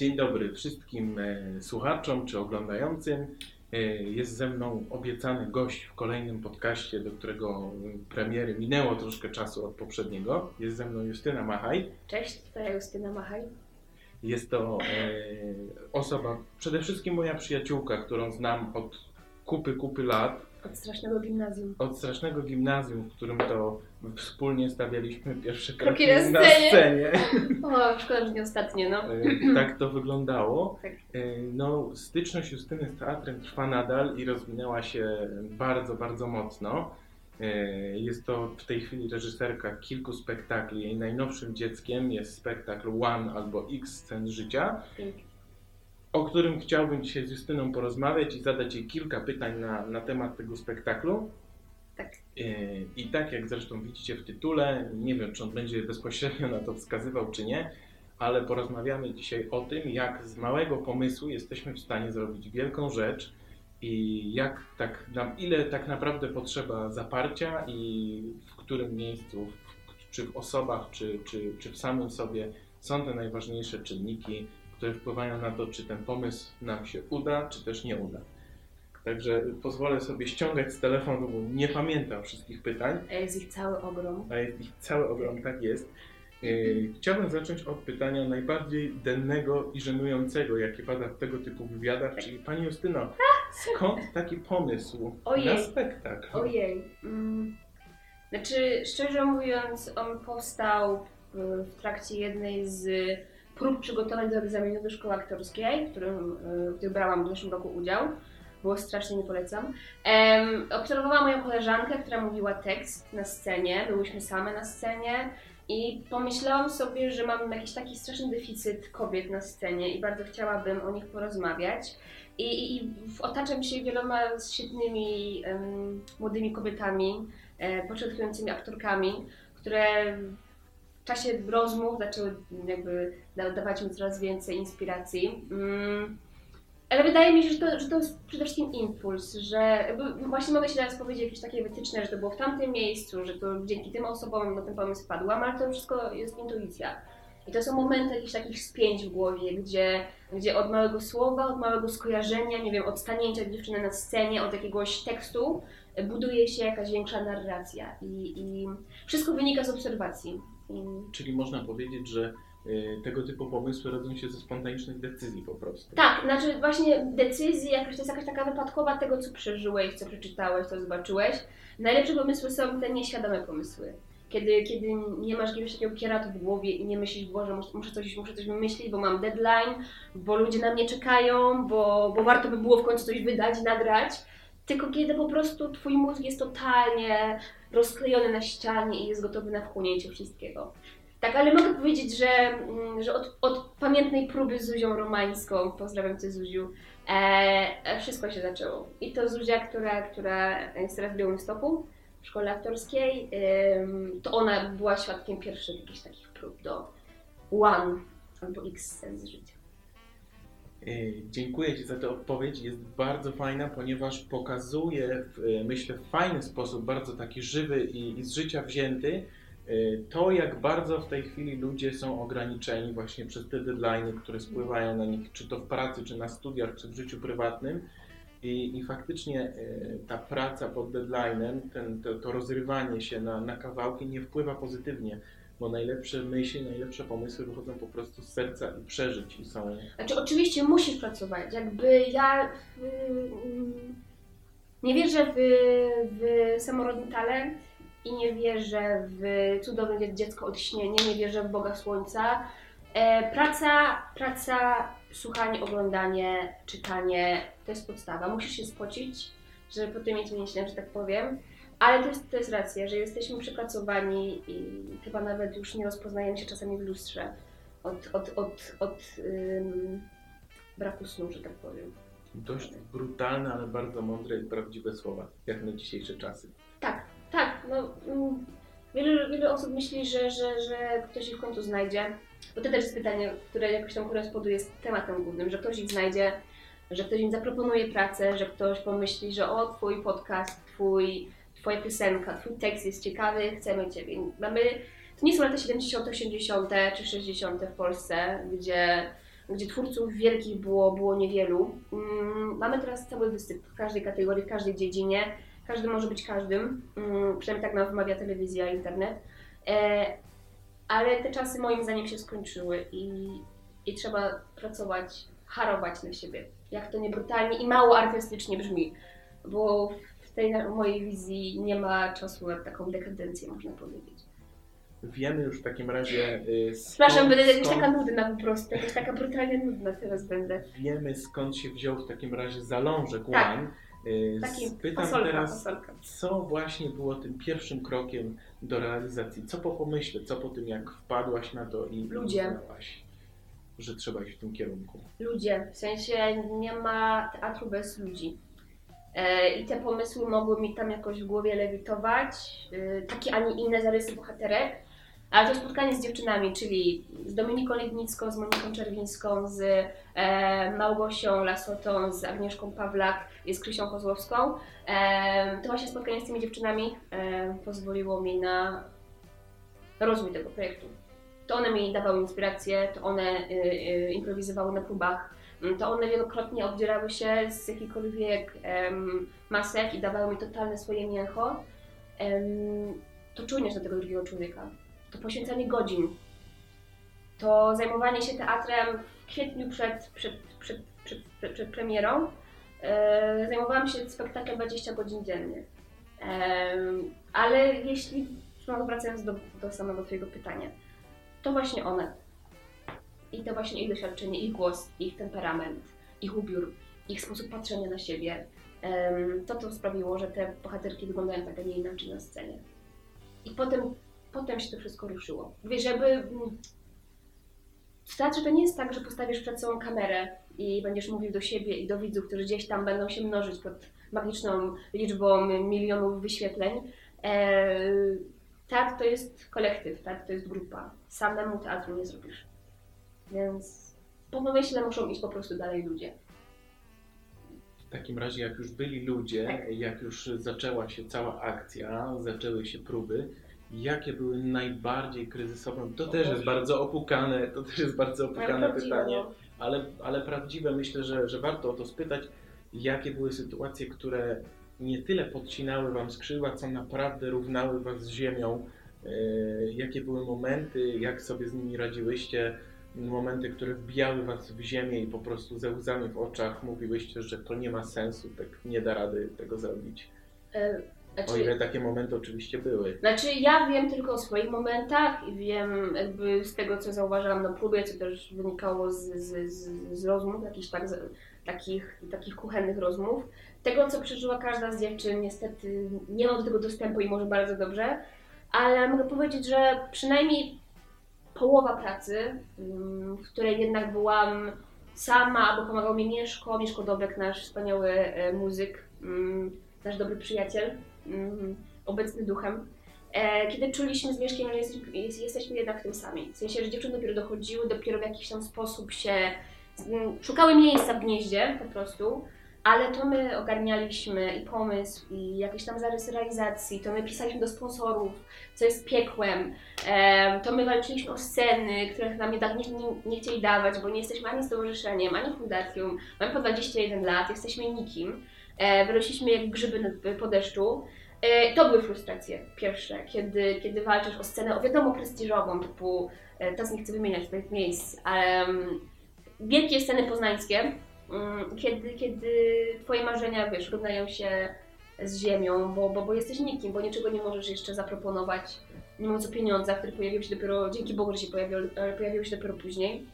Dzień dobry wszystkim e, słuchaczom czy oglądającym. E, Jest ze mną obiecany gość w kolejnym podcaście, do którego premiery minęło troszkę czasu od poprzedniego. Jest ze mną Justyna Machaj. Cześć, to ja Justyna Machaj. Jest to e, osoba, przede wszystkim moja przyjaciółka, którą znam od kupy, kupy lat. Od strasznego gimnazjum. Od strasznego gimnazjum, w którym to wspólnie stawialiśmy pierwsze Kroki kroki na scenie. scenie. O, szkoda, że nie ostatnie, no. E, Tak to wyglądało. Tak. E, No, styczność Justyny z teatrem trwa nadal i rozwinęła się bardzo, bardzo mocno. E, Jest to w tej chwili reżyserka kilku spektakli. Jej najnowszym dzieckiem jest spektakl One albo X scen życia, Pięknie. O którym chciałbym dzisiaj z Justyną porozmawiać i zadać jej kilka pytań na, na temat tego spektaklu. Tak. E, I tak jak zresztą widzicie w tytule, nie wiem czy on będzie bezpośrednio na to wskazywał czy nie, ale porozmawiamy dzisiaj o tym, jak z małego pomysłu jesteśmy w stanie zrobić wielką rzecz i jak tak, ile tak naprawdę potrzeba zaparcia i w którym miejscu, w, czy w osobach, czy, czy, czy w samym sobie są te najważniejsze czynniki, które wpływają na to, czy ten pomysł nam się uda, czy też nie uda. Także pozwolę sobie ściągać z telefonu, bo nie pamiętam wszystkich pytań, A jest ich cały ogrom. a jest ich cały ogrom, tak jest. Yy, Chciałbym zacząć od pytania najbardziej dennego i żenującego, jakie pada w tego typu wywiadach, czyli Pani Justyno, skąd taki pomysł Ojej. na spektakl? Ojej. Mm. Znaczy, szczerze mówiąc, on powstał w trakcie jednej z prób przygotowań do egzaminu do szkoły aktorskiej, w którym, y, w którym brałam w zeszłym roku udział. Było strasznie, nie polecam. Em, obserwowałam moją koleżankę, która mówiła tekst na scenie, byłyśmy same na scenie i pomyślałam sobie, że mam jakiś taki straszny deficyt kobiet na scenie i bardzo chciałabym o nich porozmawiać. I, i, i otaczam się wieloma świetnymi em, młodymi kobietami, e, początkującymi aktorkami, które czasie rozmów zaczęły jakby da, dawać mi coraz więcej inspiracji. Mm. Ale wydaje mi się, że to, że to jest przede wszystkim impuls, że właśnie mogę się teraz powiedzieć jakieś takie wytyczne, że to było w tamtym miejscu, że to dzięki tym osobom na ten pomysł wpadłam, ale to wszystko jest intuicja. I to są momenty jakichś takich spięć w głowie, gdzie, gdzie od małego słowa, od małego skojarzenia, nie wiem, od stanięcia dziewczyny na scenie, od jakiegoś tekstu, buduje się jakaś większa narracja. I, i wszystko wynika z obserwacji. I, Czyli można powiedzieć, że y, tego typu pomysły rodzą się ze spontanicznych decyzji po prostu. Tak, znaczy właśnie decyzje, jakaś, to jest jakaś taka wypadkowa tego, co przeżyłeś, co przeczytałeś, co zobaczyłeś. Najlepsze pomysły są te nieświadome pomysły. Kiedy, kiedy nie masz jakiegoś takiego kieratu w głowie i nie myślisz, Boże, mus- muszę coś, muszę coś wymyślić, bo mam deadline, bo ludzie na mnie czekają, bo, bo warto by było w końcu coś wydać, nagrać. Tylko kiedy po prostu twój mózg jest totalnie rozklejony na ścianie i jest gotowy na wchłonięcie wszystkiego. Tak, ale mogę powiedzieć, że, mm, że od, od pamiętnej próby z Zuzią Romańską, pozdrawiam Cię Zuziu, e, e, wszystko się zaczęło. I to Zuzia, która, która jest teraz w Białymstoku, w szkole aktorskiej, ym, to ona była świadkiem pierwszych jakichś takich prób do One albo X sens życia. Y, Dziękuję Ci za tę odpowiedź. Jest bardzo fajna, ponieważ pokazuje, w, y, myślę, w fajny sposób, bardzo taki żywy i, i z życia wzięty, y, to jak bardzo w tej chwili ludzie są ograniczeni właśnie przez te deadlines, które spływają na nich, czy to w pracy, czy na studiach, czy w życiu prywatnym. I, i faktycznie ta praca pod deadline'em, to, to rozrywanie się na, na kawałki nie wpływa pozytywnie, bo najlepsze myśli, najlepsze pomysły wychodzą po prostu z serca i przeżyć i są Znaczy, oczywiście musisz pracować. Jakby ja mm, nie wierzę w, w samorodny talent i nie wierzę w cudowne dziecko od śnienia, nie wierzę w Boga Słońca. E, praca, praca, słuchanie, oglądanie, czytanie to jest podstawa. Musisz się spocić, żeby potem mieć mięśnie, że tak powiem. Ale to jest, to jest racja, że jesteśmy przepracowani i chyba nawet już nie rozpoznajemy się czasami w lustrze od, od, od, od ym, braku snu, że tak powiem. Dość brutalne, ale bardzo mądre i prawdziwe słowa, jak na dzisiejsze czasy. Tak, tak, no mm, wiele, wiele osób myśli, że, że, że ktoś ich w końcu znajdzie, bo to też jest pytanie, które jakoś tam koresponduje z tematem głównym, że ktoś ich znajdzie, że ktoś im zaproponuje pracę, że ktoś pomyśli, że o, twój podcast, twój, twoja piosenka, twój tekst jest ciekawy, chcemy ciebie. Mamy, to nie są lata 70., 80. czy 60. w Polsce, gdzie gdzie twórców wielkich było, było niewielu. Mm, Mamy teraz cały wysyp w każdej kategorii, w każdej dziedzinie. Każdy może być każdym, mm, przynajmniej tak nam wymawia telewizja, internet. E, ale te czasy moim zdaniem się skończyły i, i trzeba pracować, harować na siebie. Jak to nie brutalnie i mało artystycznie brzmi, bo w tej mojej wizji nie ma czasu na taką dekadencję, można powiedzieć. Wiemy już w takim razie. y, Przepraszam, skąd- będę jakaś skąd- taka nudna po prostu, jakaś taka brutalnie nudna teraz będę. Wiemy skąd się wziął w takim razie zalążek Tak. One. Y, Taki Spytam fasolka, teraz, fasolka. co właśnie było tym pierwszym krokiem do realizacji? Co po pomyśle, co po tym, jak wpadłaś na to i Ludzie. uznałaś, że trzeba iść w tym kierunku? Ludzie, w sensie nie ma teatru bez ludzi. E, I te pomysły mogły mi tam jakoś w głowie lewitować, e, takie, a nie inne zarysy bohaterek. Ale to spotkanie z dziewczynami, czyli z Dominiką Legnicką, z Moniką Czerwińską, z e, Małgosią Lasotą, z Agnieszką Pawlak i z Krysią Kozłowską, to właśnie spotkanie z tymi dziewczynami pozwoliło mi na rozwój tego projektu. To one mi dawały inspirację, to one improwizowały na próbach, to one wielokrotnie oddzielały się z jakichkolwiek em, masek i dawały mi totalne swoje mięcho. Em, to czujność do tego drugiego człowieka, to poświęcanie godzin, to zajmowanie się teatrem w kwietniu przed, przed, przed, przed, przed, przed premierą. E, zajmowałam się spektaklem 20 godzin dziennie. Em, ale jeśli, znowu wracając do, do samego Twojego pytania, to właśnie one. I to właśnie ich doświadczenie, ich głos, ich temperament, ich ubiór, ich sposób patrzenia na siebie. to to sprawiło, że te bohaterki wyglądają tak, a nie inaczej na scenie. I potem, potem się to wszystko ruszyło. Wiesz, żeby... mm, W teatrze to nie jest tak, że postawisz przed sobą kamerę i będziesz mówił do siebie i do widzów, którzy gdzieś tam będą się mnożyć pod magiczną liczbą milionów wyświetleń. E, teatr to jest kolektyw, teatr to jest grupa. Samemu teatru nie zrobisz. Więc po pomyśle muszą iść po prostu dalej ludzie. W takim razie, jak już byli ludzie, Tak. jak już zaczęła się cała akcja, zaczęły się próby, jakie były najbardziej kryzysowe? To też jest bardzo opukane, to też jest bardzo opukane pytanie. no. ale, ale prawdziwe myślę, że, że warto o to spytać, jakie były sytuacje, które nie tyle podcinały wam skrzydła, co naprawdę równały was z ziemią. Yy, jakie były momenty, jak sobie z nimi radziłyście, momenty, które wbijały was w ziemię i po prostu ze łzami w oczach mówiłyście, że to nie ma sensu, tak nie da rady tego zrobić. E, O Znaczy, ile takie momenty oczywiście były. Znaczy ja wiem tylko o swoich momentach i wiem jakby z tego, co zauważyłam na próbie, co też wynikało z, z, z, z rozmów, jakichś tak, takich, takich kuchennych rozmów. Tego, co przeżyła każda z dziewczyn, niestety nie mam do tego dostępu i może bardzo dobrze, ale mogę powiedzieć, że przynajmniej połowa pracy, ym, w której jednak byłam sama, albo pomagał mi Mieszko, Mieszko Dobek, nasz wspaniały e, muzyk, ym, nasz dobry przyjaciel, ym, obecny duchem, e, kiedy czuliśmy z Mieszkiem, że jesteśmy, jest, jesteśmy jednak tym sami. W sensie, że dziewczyny dopiero dochodziły, dopiero w jakiś tam sposób się mm, szukały miejsca w gnieździe po prostu, ale to my ogarnialiśmy i pomysł, i jakieś tam zarysy realizacji, to my pisaliśmy do sponsorów, co jest piekłem, to my walczyliśmy o sceny, których nam nie, nie, nie, chcieli dawać, bo nie jesteśmy ani stowarzyszeniem, ani fundacją, mamy po 21 lat, jesteśmy nikim, e, wyrośliśmy jak grzyby po deszczu, E, To były frustracje pierwsze, kiedy, kiedy walczysz o scenę, o wiadomo prestiżową, typu, teraz nie chcę wymieniać tych miejsc, ale um, wielkie sceny poznańskie, mm, kiedy, kiedy twoje marzenia, wiesz, równają się z ziemią, bo, bo, bo jesteś nikim, bo niczego nie możesz jeszcze zaproponować, nie mówiąc o pieniądzach, które pojawiły się dopiero, dzięki Bogu, że się pojawiły, ale pojawiły się dopiero później.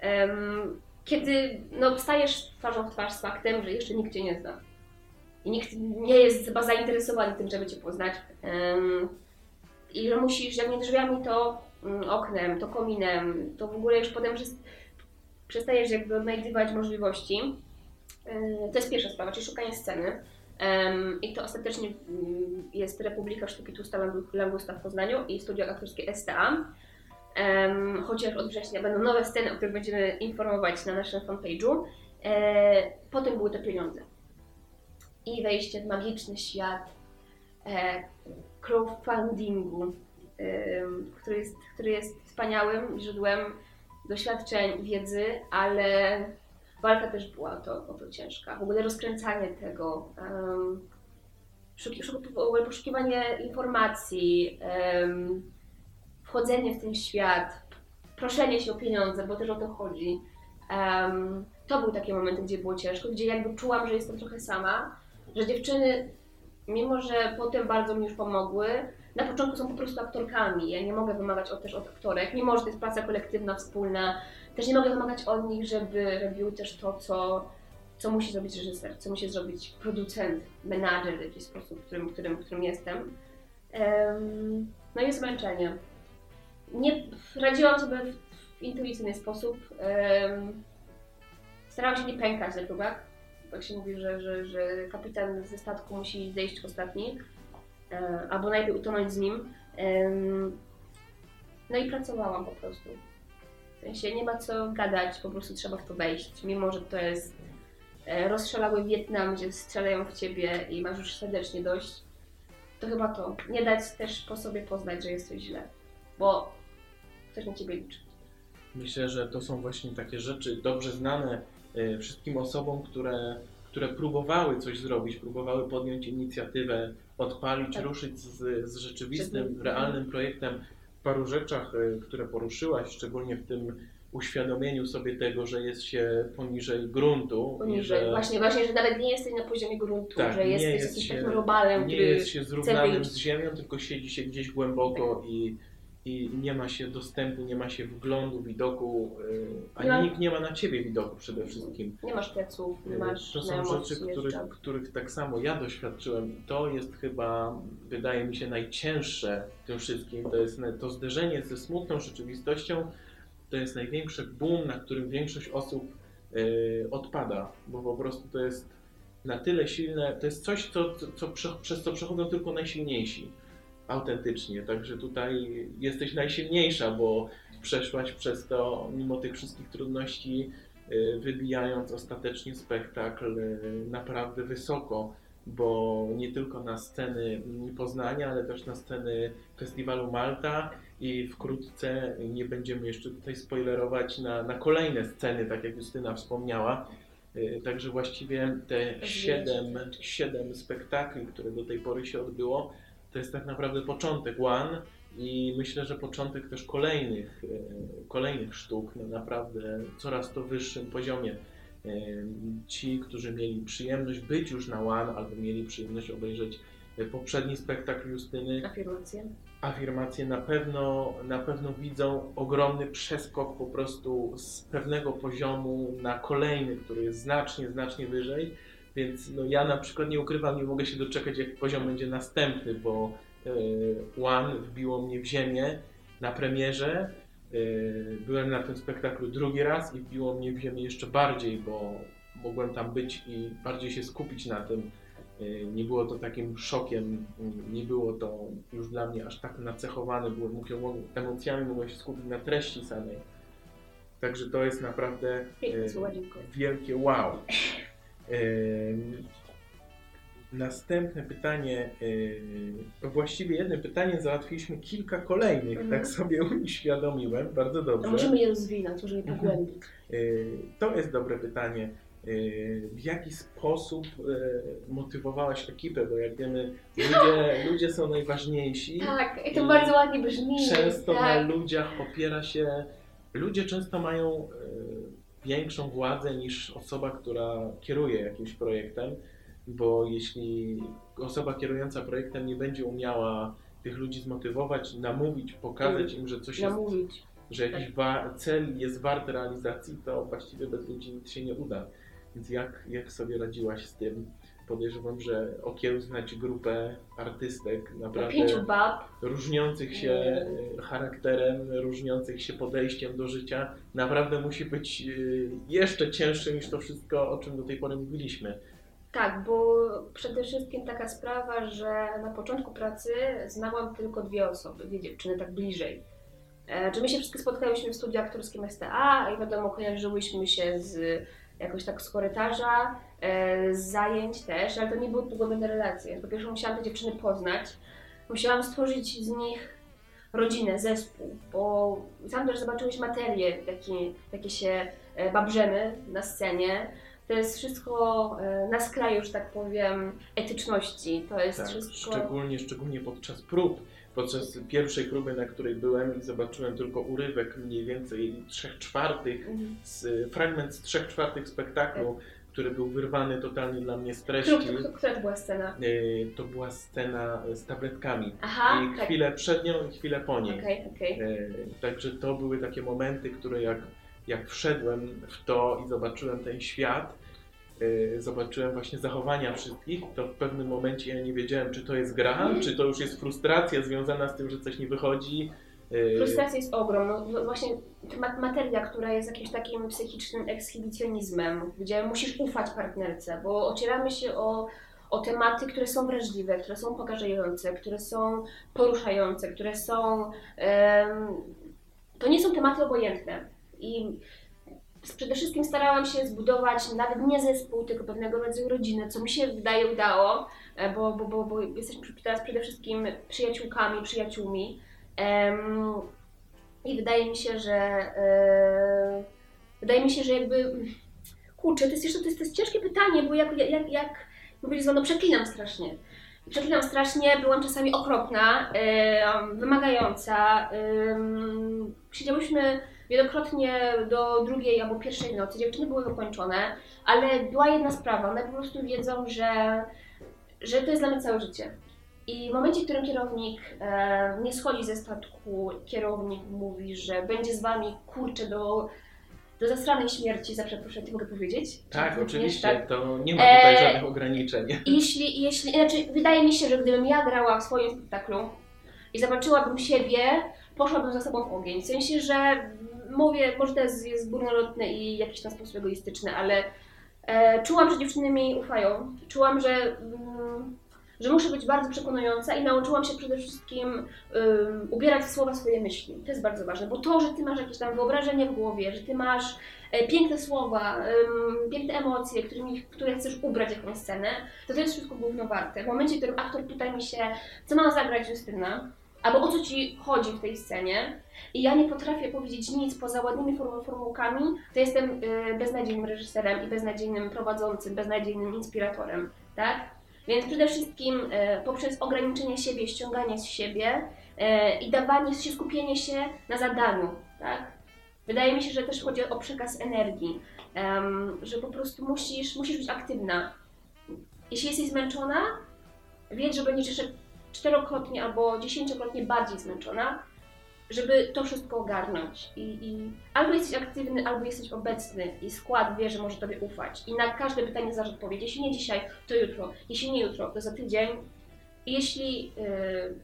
Em, kiedy no, stajesz twarzą w twarz z faktem, że jeszcze nikt Cię nie zna i nikt nie jest chyba zainteresowany tym, żeby Cię poznać. Ym, I że musisz, jak nie drzwiami, to mm, oknem, to kominem, to w ogóle już potem przes- przestajesz jakby odnajdywać możliwości. Yy, To jest pierwsza sprawa, czyli szukanie sceny. I to ostatecznie mm, jest Republika Sztuki Tusta Langu- Langusta w Poznaniu i studio aktorskie STA. Chociaż od września będą nowe sceny, o których będziemy informować na naszym fanpage'u. E, Potem były te pieniądze i wejście w magiczny świat e, crowdfundingu, który, jest, który jest wspaniałym źródłem doświadczeń, wiedzy, ale walka też była to, o to ciężka. W ogóle rozkręcanie tego, um, szuki, w ogóle poszukiwanie informacji, um, wchodzenie w ten świat, proszenie się o pieniądze, bo też o to chodzi. Um, to były takie momenty, gdzie było ciężko, gdzie jakby czułam, że jestem trochę sama, że dziewczyny, mimo że potem bardzo mi już pomogły, na początku są po prostu aktorkami. Ja nie mogę wymagać od, też od aktorek, mimo że to jest praca kolektywna, wspólna. Też nie mogę wymagać od nich, żeby robiły też to, co, co musi zrobić reżyser, co musi zrobić producent, menadżer w jakiś sposób, w którym, którym, którym jestem. Um, no i zmęczenie. Nie radziłam sobie w intuicyjny sposób. Um, starałam się nie pękać na próbach. Tak się mówi, że, że, że kapitan ze statku musi zejść ostatni, e, albo najpierw utonąć z nim. No i pracowałam po prostu. W sensie nie ma co gadać, po prostu trzeba w to wejść. Mimo, że to jest e, rozstrzelały Wietnam, gdzie strzelają w ciebie i masz już serdecznie dość, to chyba to. Nie dać też po sobie poznać, że jest coś źle, bo ktoś na ciebie liczy. Myślę, że to są właśnie takie rzeczy dobrze znane wszystkim osobom, które, które próbowały coś zrobić, próbowały podjąć inicjatywę, odpalić, tak. ruszyć z, z rzeczywistym, realnym projektem w paru rzeczach, y, które poruszyłaś, szczególnie w tym uświadomieniu sobie tego, że jest się poniżej gruntu. Poniżej, że, właśnie, właśnie, że nawet nie jesteś na poziomie gruntu, tak, że jesteś jest jakimś takim robalem, Nie jest się zrównanym z ziemią, tylko siedzi się gdzieś głęboko tak. i i nie ma się dostępu, nie ma się wglądu, widoku, yy, ani no. nikt nie ma na ciebie widoku przede wszystkim. Nie masz pleców, nie y, masz To są rzeczy, których, których tak samo ja doświadczyłem i to jest chyba, wydaje mi się, najcięższe w tym wszystkim. To jest to zderzenie ze smutną rzeczywistością, to jest największy boom, na którym większość osób yy, odpada, bo po prostu to jest na tyle silne, to jest coś, co, co, co, przez co przechodzą tylko najsilniejsi autentycznie. Także tutaj jesteś najsilniejsza, bo przeszłaś przez to, mimo tych wszystkich trudności, y, wybijając ostatecznie spektakl y, naprawdę wysoko, bo nie tylko na sceny Poznania, ale też na sceny Festiwalu Malta i wkrótce nie będziemy jeszcze tutaj spoilerować na, na kolejne sceny, tak jak Justyna wspomniała. Y, także właściwie te siedem, siedem spektakli, które do tej pory się odbyło, to jest tak naprawdę początek One i myślę, że początek też kolejnych, e, kolejnych sztuk na naprawdę coraz to wyższym poziomie. E, ci, którzy mieli przyjemność być już na One albo mieli przyjemność obejrzeć e, poprzedni spektakl Justyny. Afirmacje. Afirmacje na pewno, na pewno widzą ogromny przeskok po prostu z pewnego poziomu na kolejny, który jest znacznie, znacznie wyżej więc no, ja na przykład nie ukrywam, nie mogę się doczekać, jaki poziom będzie następny, bo y, One wbiło mnie w ziemię na premierze. Y, byłem na tym spektaklu drugi raz i wbiło mnie w ziemię jeszcze bardziej, bo mogłem tam być i bardziej się skupić na tym. Y, nie było to takim szokiem, nie było to już dla mnie aż tak nacechowane, byłem emocjami, mogłem się skupić na treści samej. Także to jest naprawdę wielkie wow. Następne pytanie, właściwie jednym pytaniem załatwiliśmy kilka kolejnych, mhm. tak sobie uświadomiłem, bardzo dobrze. To możemy je rozwinąć, możemy je pogłębić. To jest dobre pytanie. W jaki sposób motywowałaś ekipę? Bo jak wiemy, ludzie, ludzie są najważniejsi. Tak, i to i bardzo ładnie brzmi. Często tak. na ludziach opiera się. Ludzie często mają większą władzę niż osoba, która kieruje jakimś projektem, bo jeśli osoba kierująca projektem nie będzie umiała tych ludzi zmotywować, namówić, pokazać im, że coś namówić. jest, że jakiś cel jest wart realizacji, to właściwie bez ludzi nic się nie uda. Więc jak, jak sobie radziłaś z tym? Podejrzewam, że okiełznać grupę artystek naprawdę różniących się e, charakterem, różniących się podejściem do życia, naprawdę musi być e, jeszcze cięższe niż to wszystko, o czym do tej pory mówiliśmy. Tak, bo przede wszystkim taka sprawa, że na początku pracy znałam tylko dwie osoby, dwie dziewczyny tak bliżej. E, czy my się wszystkie spotkałyśmy w studiu aktorskim STA i wiadomo, kojarzyłyśmy się z jakoś tak z korytarza, e, z zajęć też, ale to nie były pogłębione relacje. Po pierwsze musiałam te dziewczyny poznać, musiałam stworzyć z nich rodzinę, zespół, bo sam też zobaczyłeś materię, jakie, jakie się e, babrzemy na scenie. To jest wszystko e, na skraju, że tak powiem, etyczności. To jest Tak, wszystko... szczególnie, szczególnie podczas prób. Podczas pierwszej próby, na której byłem i zobaczyłem tylko urywek mniej więcej trzech czwartych, Mhm. z, fragment z trzech czwartych spektaklu, który był wyrwany totalnie dla mnie z treści. Która to była scena? E, To była scena z tabletkami. Aha, I tak. chwilę przed nią i chwilę po niej. Okej, okej. E, Także to były takie momenty, które jak, jak wszedłem w to i zobaczyłem ten świat, zobaczyłem właśnie zachowania wszystkich, to w pewnym momencie ja nie wiedziałem, czy to jest gra, czy to już jest frustracja związana z tym, że coś nie wychodzi. E, Frustracja jest ogrom. No, no właśnie materia, która jest jakimś takim psychicznym ekshibicjonizmem, gdzie musisz ufać partnerce, bo ocieramy się o, o tematy, które są wrażliwe, które są pokażające, które są poruszające, które są. em, to nie są tematy obojętne. I przede wszystkim starałam się zbudować nawet nie zespół, tylko pewnego rodzaju rodzinę, co mi się wydaje udało, e, bo, bo, bo, bo jesteśmy teraz przede wszystkim przyjaciółkami, przyjaciółmi. Em, I wydaje mi się, że e, wydaje mi się, że jakby kurczę, to jest jeszcze to jest, to jest ciężkie pytanie, bo jak, jak, jak mówisz, no przeklinam strasznie. Przeklinam strasznie, byłam czasami okropna, em, wymagająca. em, Siedziałyśmy wielokrotnie do drugiej albo pierwszej nocy, dziewczyny były wykończone, ale była jedna sprawa, one po prostu wiedzą, że, że to jest dla mnie całe życie. I w momencie, w którym kierownik e, nie schodzi ze statku, kierownik mówi, że będzie z wami kurczę do, do zasranej śmierci, za przeproszeniem, mogę powiedzieć? tak, Czy- oczywiście, tak? to nie ma tutaj E, żadnych ograniczeń. Jeśli, jeśli, znaczy, wydaje mi się, że gdybym ja grała w swoim spektaklu i zobaczyłabym siebie, poszłabym za sobą w ogień. W sensie, że mówię, może to jest, jest górnolotne i w jakiś tam sposób egoistyczne, ale e, czułam, że dziewczyny mi ufają. Czułam, że, mm, że muszę być bardzo przekonująca i nauczyłam się przede wszystkim um, ubierać w słowa swoje myśli. To jest bardzo ważne, bo to, że ty masz jakieś tam wyobrażenie w głowie, że ty masz e, piękne słowa, piękne emocje, którymi, które chcesz ubrać jakąś scenę, to to jest wszystko gówno warte. W momencie, w którym aktor pyta mi się, co ma zagrać Justyna, albo o co ci chodzi w tej scenie, i ja nie potrafię powiedzieć nic poza ładnymi formu- formułkami, to jestem y, beznadziejnym reżyserem i beznadziejnym prowadzącym, beznadziejnym inspiratorem, tak? Więc przede wszystkim y, poprzez ograniczenie siebie, ściąganie z siebie y, i dawanie się, skupienie się na zadaniu, tak? Wydaje mi się, że też chodzi o przekaz energii, em, że po prostu musisz, musisz być aktywna. Jeśli jesteś zmęczona, wiedz, że będziesz jeszcze czterokrotnie albo dziesięciokrotnie bardziej zmęczona, żeby to wszystko ogarnąć. I, I albo jesteś aktywny, albo jesteś obecny i skład wie, że może Tobie ufać. I na każde pytanie znasz odpowiedź. Jeśli nie dzisiaj, to jutro. Jeśli nie jutro, to za tydzień. I jeśli yy,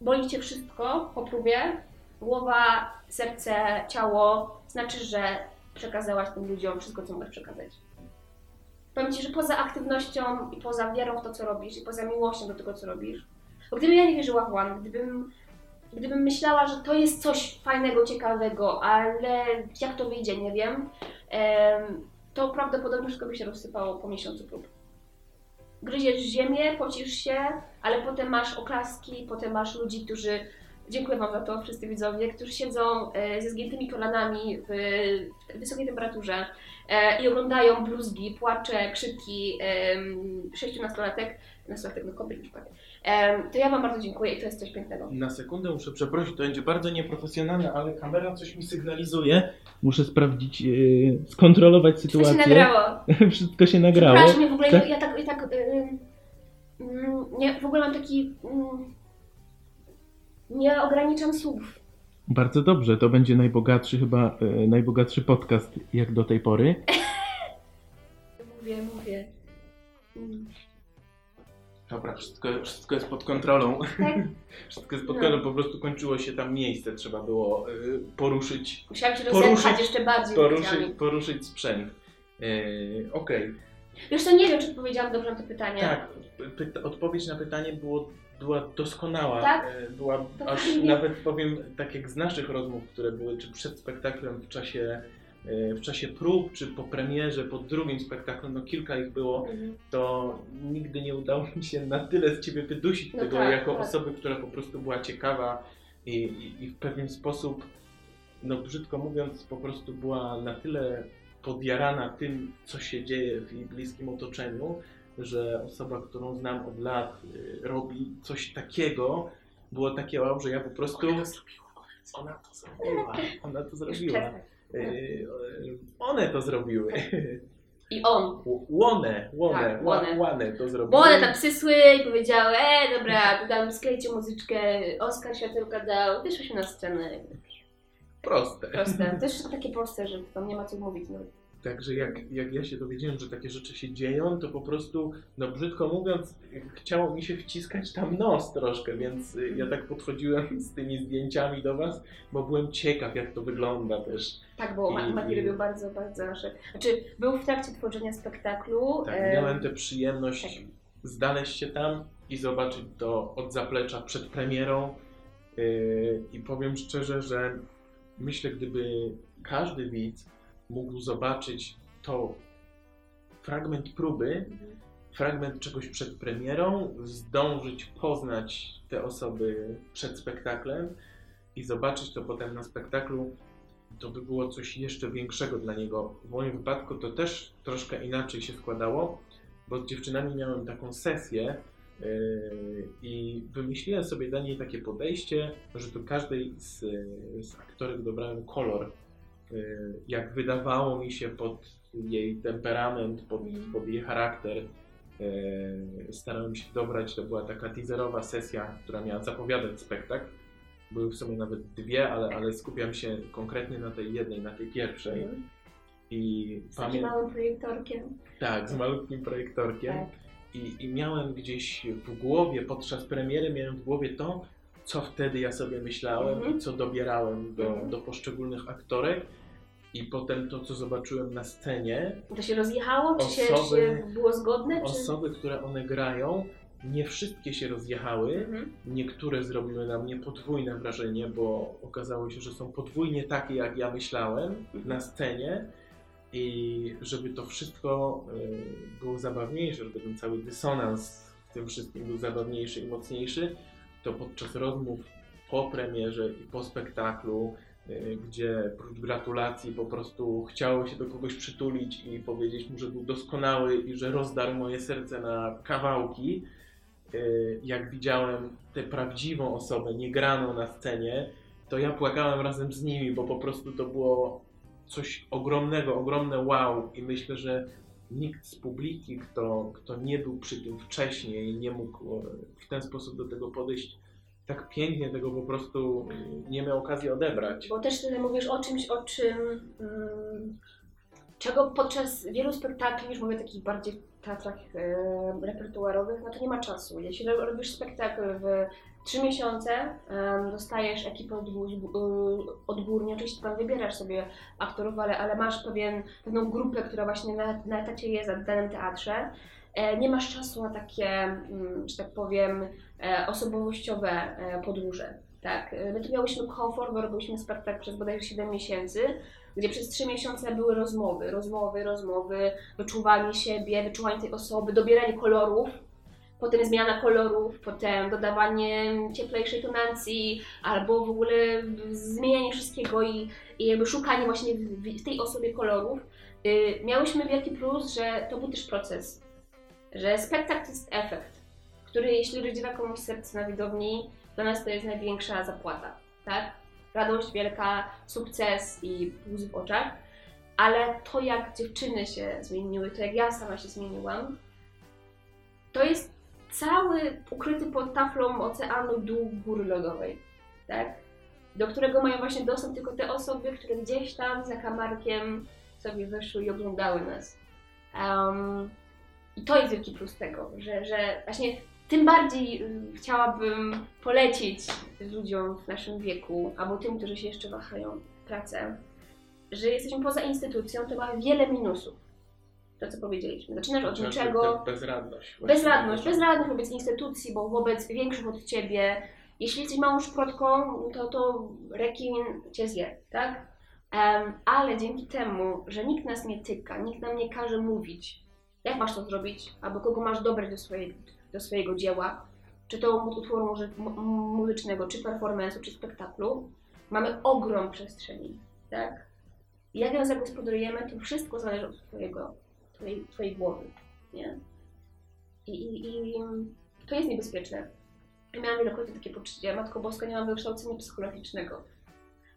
boli Cię wszystko po próbie, głowa, serce, ciało, znaczy, że przekazałaś tym ludziom wszystko, co możesz przekazać. Powiem Ci, że poza aktywnością i poza wiarą w to, co robisz, i poza miłością do tego, co robisz, bo gdybym ja nie wierzyła w One, gdybym, gdybym myślała, że to jest coś fajnego, ciekawego, ale jak to wyjdzie, nie wiem, to prawdopodobnie wszystko by się rozsypało po miesiącu prób. Gryziesz ziemię, pocisz się, ale potem masz oklaski, potem masz ludzi, którzy Dziękuję Wam za to, wszyscy widzowie, którzy siedzą e, ze zgiętymi kolanami w wysokiej temperaturze e, i oglądają bluzgi, płacze, krzyki 16-latek na sławek, no kopyliczka. Um, to ja Wam bardzo dziękuję i to jest coś pięknego. Na sekundę muszę przeprosić, to będzie bardzo nieprofesjonalne, ale kamera coś mi sygnalizuje. Muszę sprawdzić, yy, skontrolować sytuację. Wszystko się nagrało. Wszystko się nagrało. Przepraszam, w ogóle tak? ja tak, ja tak yy, mm, nie, w ogóle mam taki... Yy, nie ograniczam słów. Bardzo dobrze, to będzie najbogatszy chyba, yy, najbogatszy podcast jak do tej pory. mówię, mówię. Mm. Dobra, wszystko, wszystko jest pod kontrolą. Tak? Wszystko jest pod No. kontrolą, po prostu kończyło się tam miejsce, trzeba było y, poruszyć, Musiałam się Poruszyć- jeszcze bardziej poruszyć, poruszyć. sprzęt. Yy, Okej, Wiesz co, nie wiem, czy odpowiedziałam dobrze na to pytanie. tak, pyta- odpowiedź na pytanie było, była doskonała. Tak? E, Była To aż nawet powiem, tak jak z naszych rozmów, które były, czy przed spektaklem w czasie, w czasie prób, czy po premierze, po drugim spektaklu, no kilka ich było, Mhm. to nigdy nie udało mi się na tyle z ciebie wydusić No tego tak, jako tak. osoby, która po prostu była ciekawa i, i, i w pewien sposób, no brzydko mówiąc, po prostu była na tyle podjarana tym, co się dzieje w jej bliskim otoczeniu, że osoba, którą znam od lat, y, robi coś takiego, było takie wow, że ja po prostu... Ona to zrobiła, Ona to zrobiła, ona to zrobiła. Przestań. Y, y, One to zrobiły. I on. Łone, łone, Tak, łone. łane to zrobiły. Bo one tam przysły i powiedziały, e dobra, tu tam sklejcie muzyczkę, Oskar światełka dał, wyszłyśmy na scenę. Proste. Proste. To jest takie proste, że tam nie ma co mówić. No. Także jak, jak ja się dowiedziałem, że takie rzeczy się dzieją, to po prostu, no brzydko mówiąc, chciało mi się wciskać tam nos troszkę, więc y, ja tak podchodziłem z tymi zdjęciami do Was, bo byłem ciekaw, jak to wygląda też. Tak, bo I- Mati robił bardzo, bardzo nasze. Znaczy, był w trakcie tworzenia spektaklu. Tak, em, miałem tę przyjemność tak. znaleźć się tam i zobaczyć to od zaplecza przed premierą. Yy, I powiem szczerze, że myślę, gdyby każdy widz mógł zobaczyć to fragment próby, fragment czegoś przed premierą, zdążyć poznać te osoby przed spektaklem i zobaczyć to potem na spektaklu, to by było coś jeszcze większego dla niego. W moim wypadku to też troszkę inaczej się składało, bo z dziewczynami miałem taką sesję yy, i wymyśliłem sobie dla niej takie podejście, że do każdej z, z aktorek dobrałem kolor. Yy, Jak wydawało mi się pod jej temperament, pod, pod jej charakter, yy, starałem się dobrać. To była taka teaserowa sesja, która miała zapowiadać spektakl. Były w sumie nawet dwie, ale, ale skupiam się konkretnie na tej jednej, na tej pierwszej. Mhm. I Z pamiętam. małym projektorkiem. Tak, z malutkim projektorkiem. Tak. I, I miałem gdzieś w głowie, podczas premiery miałem w głowie to, co wtedy ja sobie myślałem Mhm. i co dobierałem do, Mhm. do poszczególnych aktorek. I potem to, co zobaczyłem na scenie, To się rozjechało? Czy się, czy Osoby- się było zgodne? Czy... osoby, które one grają, nie wszystkie się rozjechały. Mhm. Niektóre zrobiły na mnie podwójne wrażenie, bo okazało się, że są podwójnie takie, jak ja myślałem na scenie. I żeby to wszystko y, było zabawniejsze, żeby ten cały dysonans w tym wszystkim był zabawniejszy i mocniejszy, to podczas rozmów po premierze i po spektaklu, y, gdzie prócz gratulacji po prostu chciało się do kogoś przytulić i powiedzieć mu, że był doskonały i że rozdarł moje serce na kawałki, y, jak widziałem tę prawdziwą osobę, niegraną na scenie, to ja płakałem razem z nimi, bo po prostu to było coś ogromnego, ogromne wow i myślę, że nikt z publiki, kto, kto nie był przy tym wcześniej, nie mógł e, w ten sposób do tego podejść, tak pięknie tego po prostu nie miał okazji odebrać. Bo też tutaj mówisz o czymś, o czym. mm, czego podczas wielu spektakli, już mówię takich bardziej teatrach e, repertuarowych, no to nie ma czasu. Jeśli ro- robisz spektakl w trzy miesiące, em, dostajesz ekipę odgór, odgórnie, oczywiście tam wybierasz sobie aktorów, ale, ale masz pewien, pewną grupę, która właśnie na, na etacie jest w danym teatrze. E, nie masz czasu na takie, mm, że tak powiem, e, osobowościowe e, podróże. Tak, my tu miałyśmy komfort, bo robiliśmy spektakl przez bodajże 7 miesięcy, gdzie przez 3 miesiące były rozmowy, rozmowy, rozmowy, wyczuwanie siebie, wyczuwanie tej osoby, dobieranie kolorów, potem zmiana kolorów, potem dodawanie cieplejszej tonacji, albo w ogóle zmienianie wszystkiego i, i jakby szukanie właśnie w, w tej osobie kolorów. Y, miałyśmy wielki plus, że to był też proces, że spektakl to jest efekt, który jeśli rozdziewa komuś serce na widowni, dla nas to jest największa zapłata, tak? Radość wielka, sukces i łzy w oczach, ale to jak dziewczyny się zmieniły, to jak ja sama się zmieniłam, to jest cały ukryty pod taflą oceanu dół góry lodowej, tak? Do którego mają właśnie dostęp tylko te osoby, które gdzieś tam za kamarkiem sobie weszły i oglądały nas. Um, I to jest wielki plus tego, że, że właśnie tym bardziej y, chciałabym polecić ludziom w naszym wieku, albo tym, którzy się jeszcze wahają pracę, że jesteśmy poza instytucją, to ma wiele minusów. To, co powiedzieliśmy. Zaczynasz od Chociażby niczego, tę Bezradność. bezradność, bezradność wobec instytucji, bo wobec większych od ciebie. Jeśli jesteś małą szprotką, to, to rekin cię zje, tak? Em, ale dzięki temu, że nikt nas nie tyka, nikt nam nie każe mówić, jak masz to zrobić, albo kogo masz dobrać do, swojej, do swojego dzieła, czy to utworu muzy- mu- muzycznego, czy performance'u, czy spektaklu, mamy ogrom przestrzeni, tak? I Jak ją zagospodarujemy, to wszystko zależy od twojego, twojej, twojej głowy, nie? I, i, I to jest niebezpieczne. Miałam wielokrotnie takie poczucie, Matko Boska, nie mam wykształcenia psychologicznego.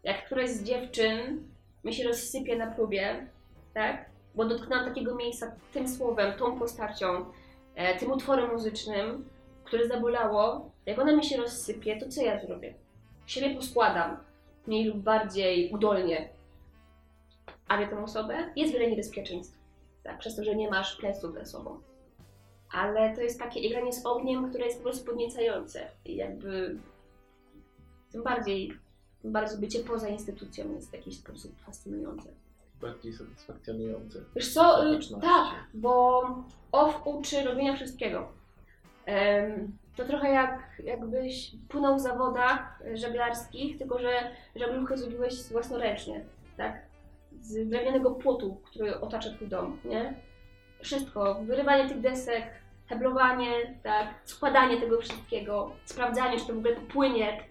Jak któraś z dziewczyn mi się rozsypie na próbie, tak? Bo dotknęłam takiego miejsca tym słowem, tą postacią, e, tym utworem muzycznym, które zabolało, jak ona mi się rozsypie, to co ja zrobię? Siebie poskładam, mniej lub bardziej udolnie. A wie tą osobę? Jest wiele niebezpieczeństw, tak? Przez to, że nie masz pleców ze sobą. Ale to jest takie igranie z ogniem, które jest po prostu podniecające. I jakby tym bardziej, tym bardziej bycie poza instytucją jest w jakiś sposób fascynujące. Bardziej satysfakcjonujące. Wiesz co, y, tak, bo off uczy robienia wszystkiego. Em, To trochę jak jakbyś płynął w zawodach żeglarskich, tylko że żaglówkę zrobiłeś własnoręcznie, tak? Z drewnianego płotu, który otacza twój dom, nie? Wszystko, wyrywanie tych desek, heblowanie, tak? Składanie tego wszystkiego, sprawdzanie, czy to w ogóle popłynie.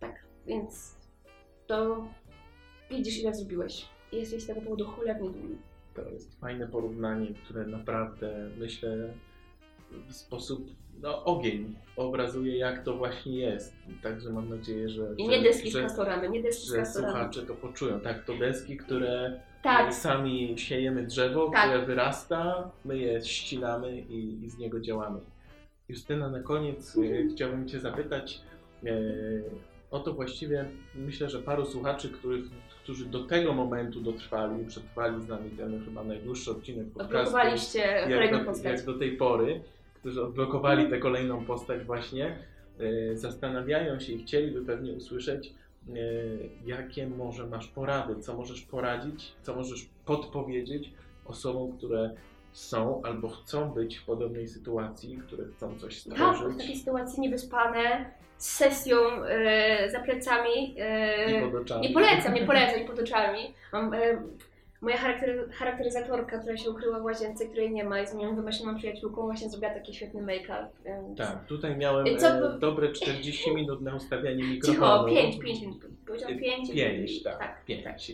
Tak, więc to widzisz ile zrobiłeś. Jesteś z tego powodu cholernie dumny. To jest fajne porównanie, które naprawdę myślę w sposób no, ogień obrazuje, jak to właśnie jest. Także mam nadzieję, że, I że, nie deski z że, kastorami, nie deski z że kastorami. słuchacze to poczują. Tak, to deski, które Tak, sami siejemy drzewo, Tak. które wyrasta, my je ścinamy i, i z niego działamy. Justyna, na koniec e, Mhm. chciałbym Cię zapytać e, o to właściwie, myślę, że paru słuchaczy, których, którzy do tego momentu dotrwali, przetrwali z nami ten chyba najdłuższy odcinek podcastu, odblokowaliście jak do, jak do tej pory, którzy odblokowali tę kolejną postać właśnie, e, zastanawiają się i chcieliby pewnie usłyszeć, e, jakie może masz porady, co możesz poradzić, co możesz podpowiedzieć osobom, które są albo chcą być w podobnej sytuacji, które chcą coś Tak, w takiej stworzyć sytuacji niewyspane, z sesją e, za plecami. Oczami. nie polecam, nie polecam, i pod oczami. Mam, e, moja charaktery, charakteryzatorka, która się ukryła w łazience, której nie ma, jest moją wymyśloną przyjaciółką, właśnie zrobiła taki świetny make-up. Więc... Tak, tutaj miałem I co e, dobre 40 minut na ustawianie Cicho, mikrofonu. 5, 5 minut. Powiedziałam Y, 5. Pięć, tak, tak. pięć.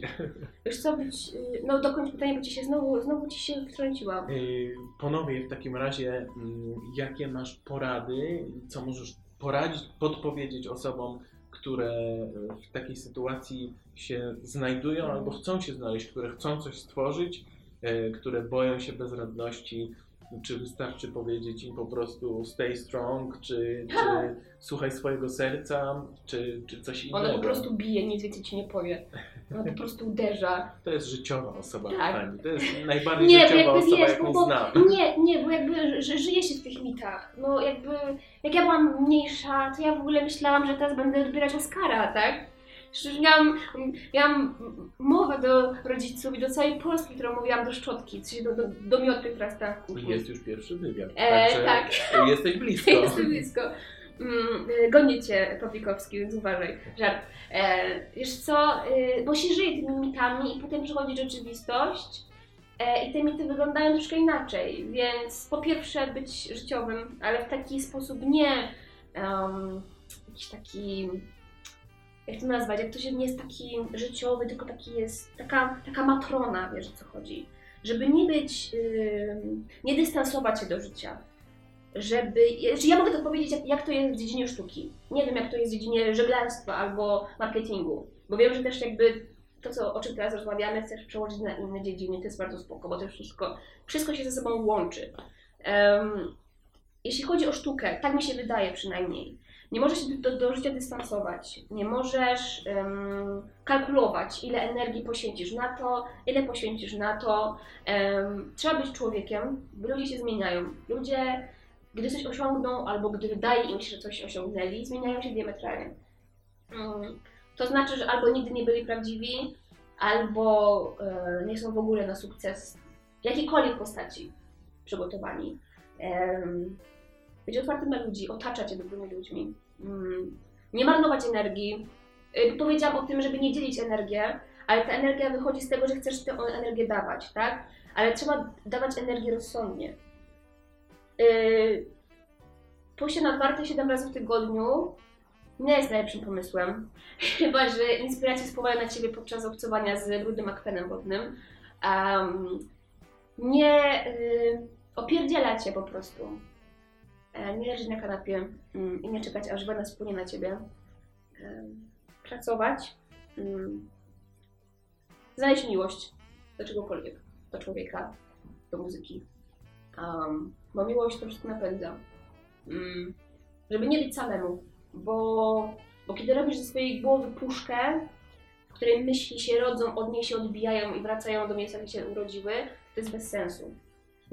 Wiesz co, być, y, no dokończ pytanie, bo ci się znowu, znowu ci się wtrąciłam. Y, Ponowię w takim razie, mm, jakie masz porady, co możesz poradzić, podpowiedzieć osobom, które w takiej sytuacji się znajdują albo chcą się znaleźć, które chcą coś stworzyć, y, które boją się bezradności, czy wystarczy powiedzieć im po prostu stay strong, czy, czy słuchaj swojego serca, czy, czy coś innego. Ona po prostu bije, nic więcej ci nie powie. Ona po prostu uderza. To jest życiowa osoba, Tak. kochani. To jest najbardziej Nie, życiowa jakby osoba, wiesz, jaką bo, znam. nie, nie, bo jakby że żyje się w tych mitach. No jakby, jak ja byłam mniejsza, to ja w ogóle myślałam, że teraz będę odbierać Oscara, tak? Przecież miałam, miałam mowę do rodziców i do całej Polski, którą mówiłam do szczotki, sensie do, do, do miotły, która jest ta Jest już pierwszy wywiad. E, także tak. Jesteś blisko. Jestem blisko. Mm, gonię cię, Pawlikowski, więc uważaj. Żart. E, wiesz co, y, bo się żyje tymi mitami i potem przychodzi rzeczywistość e, i te mity wyglądają troszkę inaczej, więc po pierwsze być życiowym, ale w taki sposób nie um, jakiś taki jak to nazwać, jak to się nie jest taki życiowy, tylko taki jest, taka, taka matrona, wiesz o co chodzi. Żeby nie być, ym, nie dystansować się do życia, żeby, czy ja mogę to powiedzieć, jak, to jest w dziedzinie sztuki. Nie wiem, jak to jest w dziedzinie żeglarstwa albo marketingu, bo wiem, że też jakby to, co, o czym teraz rozmawiamy, chcesz przełożyć na inne dziedziny, to jest bardzo spoko, bo to wszystko, wszystko się ze sobą łączy. Em, jeśli chodzi o sztukę, tak mi się wydaje przynajmniej, nie możesz się do, do życia dystansować, nie możesz em, kalkulować, ile energii poświęcisz na to, ile poświęcisz na to. Em, trzeba być człowiekiem, ludzie się zmieniają. Ludzie, gdy coś osiągną, albo gdy wydaje im się, że coś osiągnęli, zmieniają się diametralnie. Mm, to znaczy, że albo nigdy nie byli prawdziwi, albo e, nie są w ogóle na sukces jakiejkolwiek postaci przygotowani. Em, być otwartym na ludzi, otaczać się dobrymi ludźmi, mm, nie marnować energii. Y, Powiedziałam o tym, żeby nie dzielić energię, ale ta energia wychodzi z tego, że chcesz tę energię dawać, tak? Ale trzeba dawać energię rozsądnie. Y, pójście na dwa 7 razy w tygodniu nie jest najlepszym pomysłem. Chyba, że inspiracje spływają na ciebie podczas obcowania z brudnym akwenem wodnym. Um, nie y, cię po prostu. E, nie leżeć na kanapie mm, i nie czekać, aż woda spłynie na ciebie. Pracować. Mm, znaleźć miłość do czegokolwiek, do człowieka, do muzyki. Um, bo miłość to wszystko napędza. Mm, żeby nie być samemu, bo, bo kiedy robisz ze swojej głowy puszkę, w której myśli się rodzą, od niej się odbijają i wracają do miejsca, gdzie się urodziły, to jest bez sensu.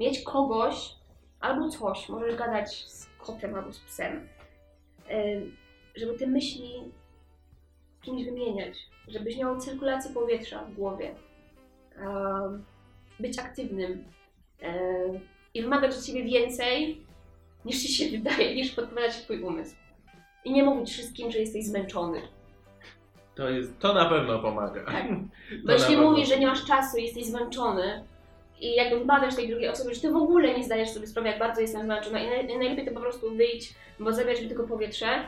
Mieć kogoś albo coś, możesz gadać z kotem albo z psem, em, żeby te myśli kimś wymieniać, żebyś miał cyrkulację powietrza w głowie, być aktywnym em, i wymagać od siebie więcej niż ci się wydaje, niż podpowiada ci twój umysł. I nie mówić wszystkim, że jesteś zmęczony. To, jest, to na pewno pomaga. Tak. Bo jeśli mówisz, że nie masz czasu, jesteś zmęczony i jakby wmawiasz tej drugiej osobie, że ty w ogóle nie zdajesz sobie sprawy, jak bardzo jestem zmęczona i naj- najlepiej to po prostu wyjść, bo zabierać mi tylko powietrze,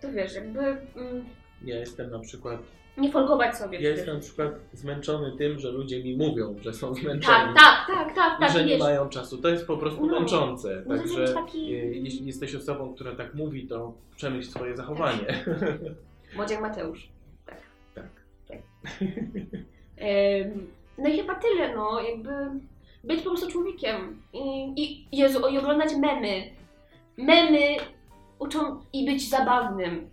to wiesz, jakby mm, Ja jestem na przykład nie folgować sobie. Ja jestem na przykład zmęczony tym, że ludzie mi mówią, że są zmęczeni. Tak, tak, tak, tak, I tak, że nie wiesz. mają czasu. To jest po prostu No. męczące. No to Także jest taki- e, jeśli jesteś osobą, która tak mówi, to przemyśl swoje zachowanie. Młodziak Mateusz. tak. Em, No i chyba tyle, no, jakby być po prostu człowiekiem. I, i Jezu, i oglądać memy. Memy uczą i być zabawnym.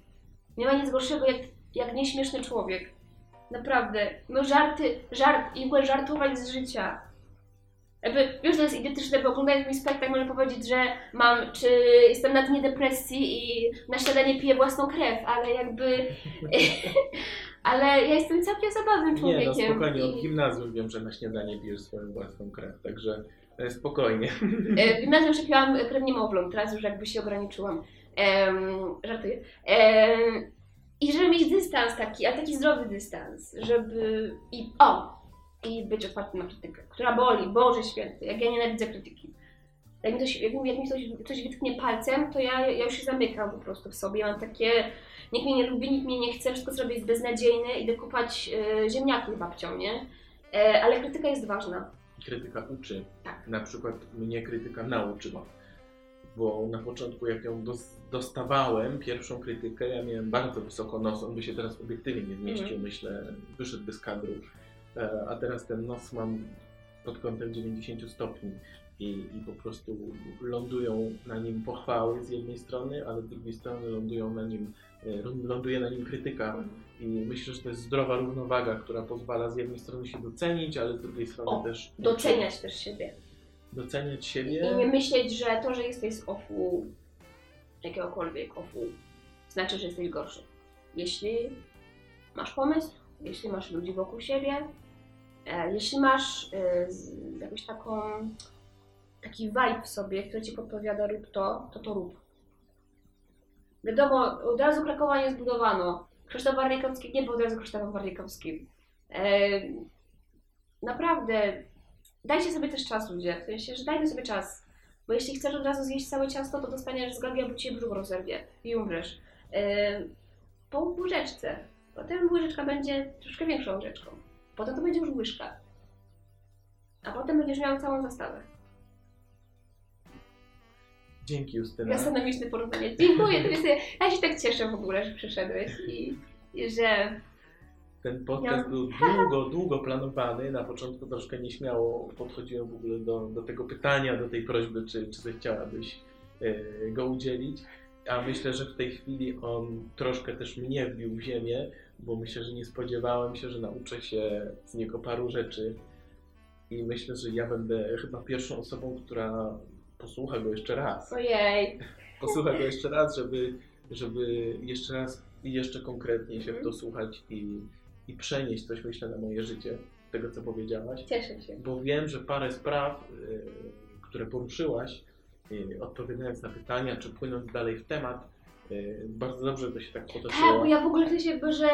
Nie ma nic gorszego jak, jak nieśmieszny człowiek. Naprawdę. No żarty, żart, i w ogóle żartować z życia. Jakby, wiesz, to jest idiotyczne, bo oglądając mój spektakl można powiedzieć, że mam, czy jestem na dnie depresji i na śniadanie piję własną krew, ale jakby... ale ja jestem całkiem zabawnym Nie, człowiekiem. no spokojnie, od gimnazjum wiem, że na śniadanie pijesz swoją własną krew, także e, spokojnie. E, W gimnazjum jeszcze piłam krew niemowlą, teraz już jakby się ograniczyłam. Em, żartuję. Em, I żeby mieć dystans taki, ale taki zdrowy dystans, żeby... I, o! I być otwartym na krytykę, która boli, Boże Święty, jak ja nienawidzę krytyki. Jak mi, ktoś, jak mi, jak mi ktoś, ktoś wytknie palcem, to ja, ja już się zamykam po prostu w sobie. Mam takie, nikt mnie nie lubi, nikt mnie nie chce, wszystko co robię jest beznadziejne, idę kupać e, ziemniaki babcią, nie? E, ale krytyka jest ważna. Krytyka uczy. Tak. Na przykład mnie krytyka nauczyła. Bo na początku, jak ją dos- dostawałem, pierwszą krytykę, ja miałem bardzo wysoko nos, on by się teraz obiektywnie nie zmieścił, Mhm. myślę, wyszedłby z kadru. E, A teraz ten nos mam pod kątem 90 stopni i, i po prostu lądują na nim pochwały z jednej strony, ale z drugiej strony lądują na nim, e, ląduje na nim krytyka. I myślę, że to jest zdrowa równowaga, która pozwala z jednej strony się docenić, ale z drugiej strony O, też Doceniać też siebie. Doceniać I siebie. nie myśleć, że to, że jesteś z ofu, jakiegokolwiek ofu, znaczy, że jesteś gorszy. Jeśli masz pomysł, jeśli masz ludzi wokół siebie, e, jeśli masz e, jakąś taką, taki vibe w sobie, który ci podpowiada rób to, to to rób. Wiadomo, od razu Krakowa nie zbudowano. Krzysztof Warlikowski nie był od razu Krzysztofem Warlikowskim. E, naprawdę, dajcie sobie też czas ludzie, w sensie, że dajmy sobie czas. Bo jeśli chcesz od razu zjeść całe ciasto, to dostaniesz zgagi, albo ci brzuch rozerwie i umrzesz. Yy, po łyżeczce. Potem łyżeczka będzie troszkę większą łyżeczką. Potem to będzie już łyżka. A potem będziesz miał całą zastawę. Dzięki Justyna. Gastronomiczne porównanie. Dziękuję, to jest, ja się tak cieszę w ogóle, że przyszedłeś i, i że Ten podcast był długo, długo planowany. Na początku troszkę nieśmiało podchodziłem w ogóle do, do tego pytania, do tej prośby, czy, czy zechciałabyś e, go udzielić. A myślę, że w tej chwili on troszkę też mnie wbił w ziemię, bo myślę, że nie spodziewałem się, że nauczę się z niego paru rzeczy. I myślę, że ja będę chyba pierwszą osobą, która posłucha go jeszcze raz. ojej, Posłucha go jeszcze raz, żeby, żeby jeszcze raz i jeszcze konkretniej się w to słuchać i, i przenieść coś, myślę, na moje życie, tego co powiedziałaś. cieszę się. Bo wiem, że parę spraw, y, które poruszyłaś, y, odpowiadając na pytania, czy płynąc dalej w temat, y, bardzo dobrze to się tak Tak, bo potoczyło. ja w ogóle chcę się jakby, że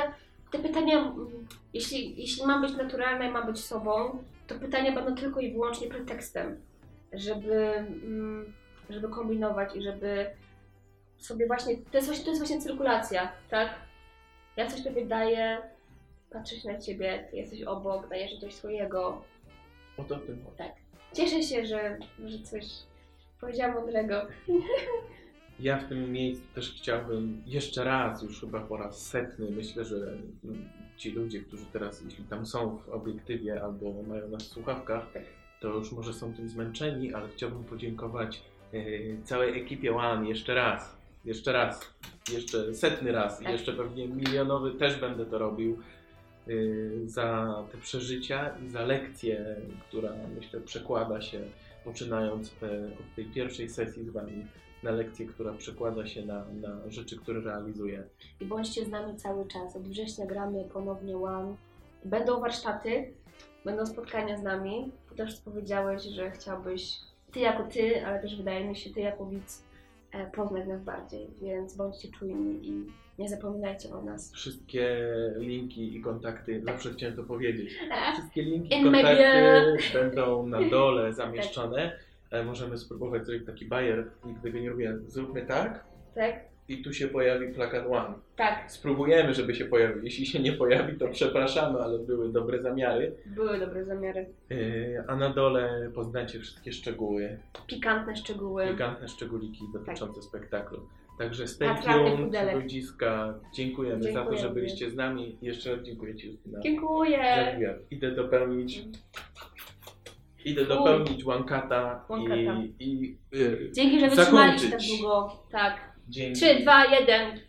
te pytania, mm, jeśli, jeśli mam być naturalna i mam być sobą, to pytania będą tylko i wyłącznie pretekstem, żeby, mm, żeby kombinować i żeby sobie właśnie, to jest właśnie, to jest właśnie cyrkulacja, tak? Ja coś tobie daję, patrzę się na ciebie, ty jesteś obok, dajesz coś swojego. O to tym chodzi. Cieszę się, że, że coś powiedziałam mądrego. Ja w tym miejscu też chciałbym jeszcze raz, już chyba po raz setny, myślę, że ci ludzie, którzy teraz, jeśli tam są w obiektywie albo mają nas w słuchawkach, Tak. to już może są tym zmęczeni, ale chciałbym podziękować e, całej ekipie One jeszcze raz, jeszcze raz, jeszcze setny raz i Tak. jeszcze pewnie milionowy też będę to robił za te przeżycia i za lekcję, która myślę przekłada się, poczynając e, od tej pierwszej sesji z Wami, na lekcję, która przekłada się na, na rzeczy, które realizuję. I bądźcie z nami cały czas. Od września gramy ponownie One. Będą warsztaty, będą spotkania z nami. Ty też powiedziałeś, że chciałbyś, ty jako ty, ale też wydaje mi się, ty jako widz, poznać nas bardziej. Więc bądźcie czujni i nie zapominajcie o nas. Wszystkie linki i kontakty, zawsze chciałem to powiedzieć, wszystkie linki i kontakty będą na dole zamieszczone. E, Możemy spróbować zrobić taki bajer, nigdy nie robiłem. Zróbmy tak Tak? I tu się pojawi plakat One. Tak, Spróbujemy, żeby się pojawił. Jeśli się nie pojawi, to przepraszamy, ale były dobre zamiary. były dobre zamiary. E, A na dole poznacie wszystkie szczegóły, Pikantne szczegóły. pikantne szczególiki dotyczące spektaklu. Także stay tuned, ludziska. Dziękujemy, za to, że Dziękujemy. byliście z nami. Jeszcze raz dziękuję Ci, Justyna. Dziękuję. Idę dopełnić, idę Fuj. dopełnić Wankata i, i y, Dzięki, że wytrzymaliście tak długo. Tak. Dzięki. 3, 2, 1.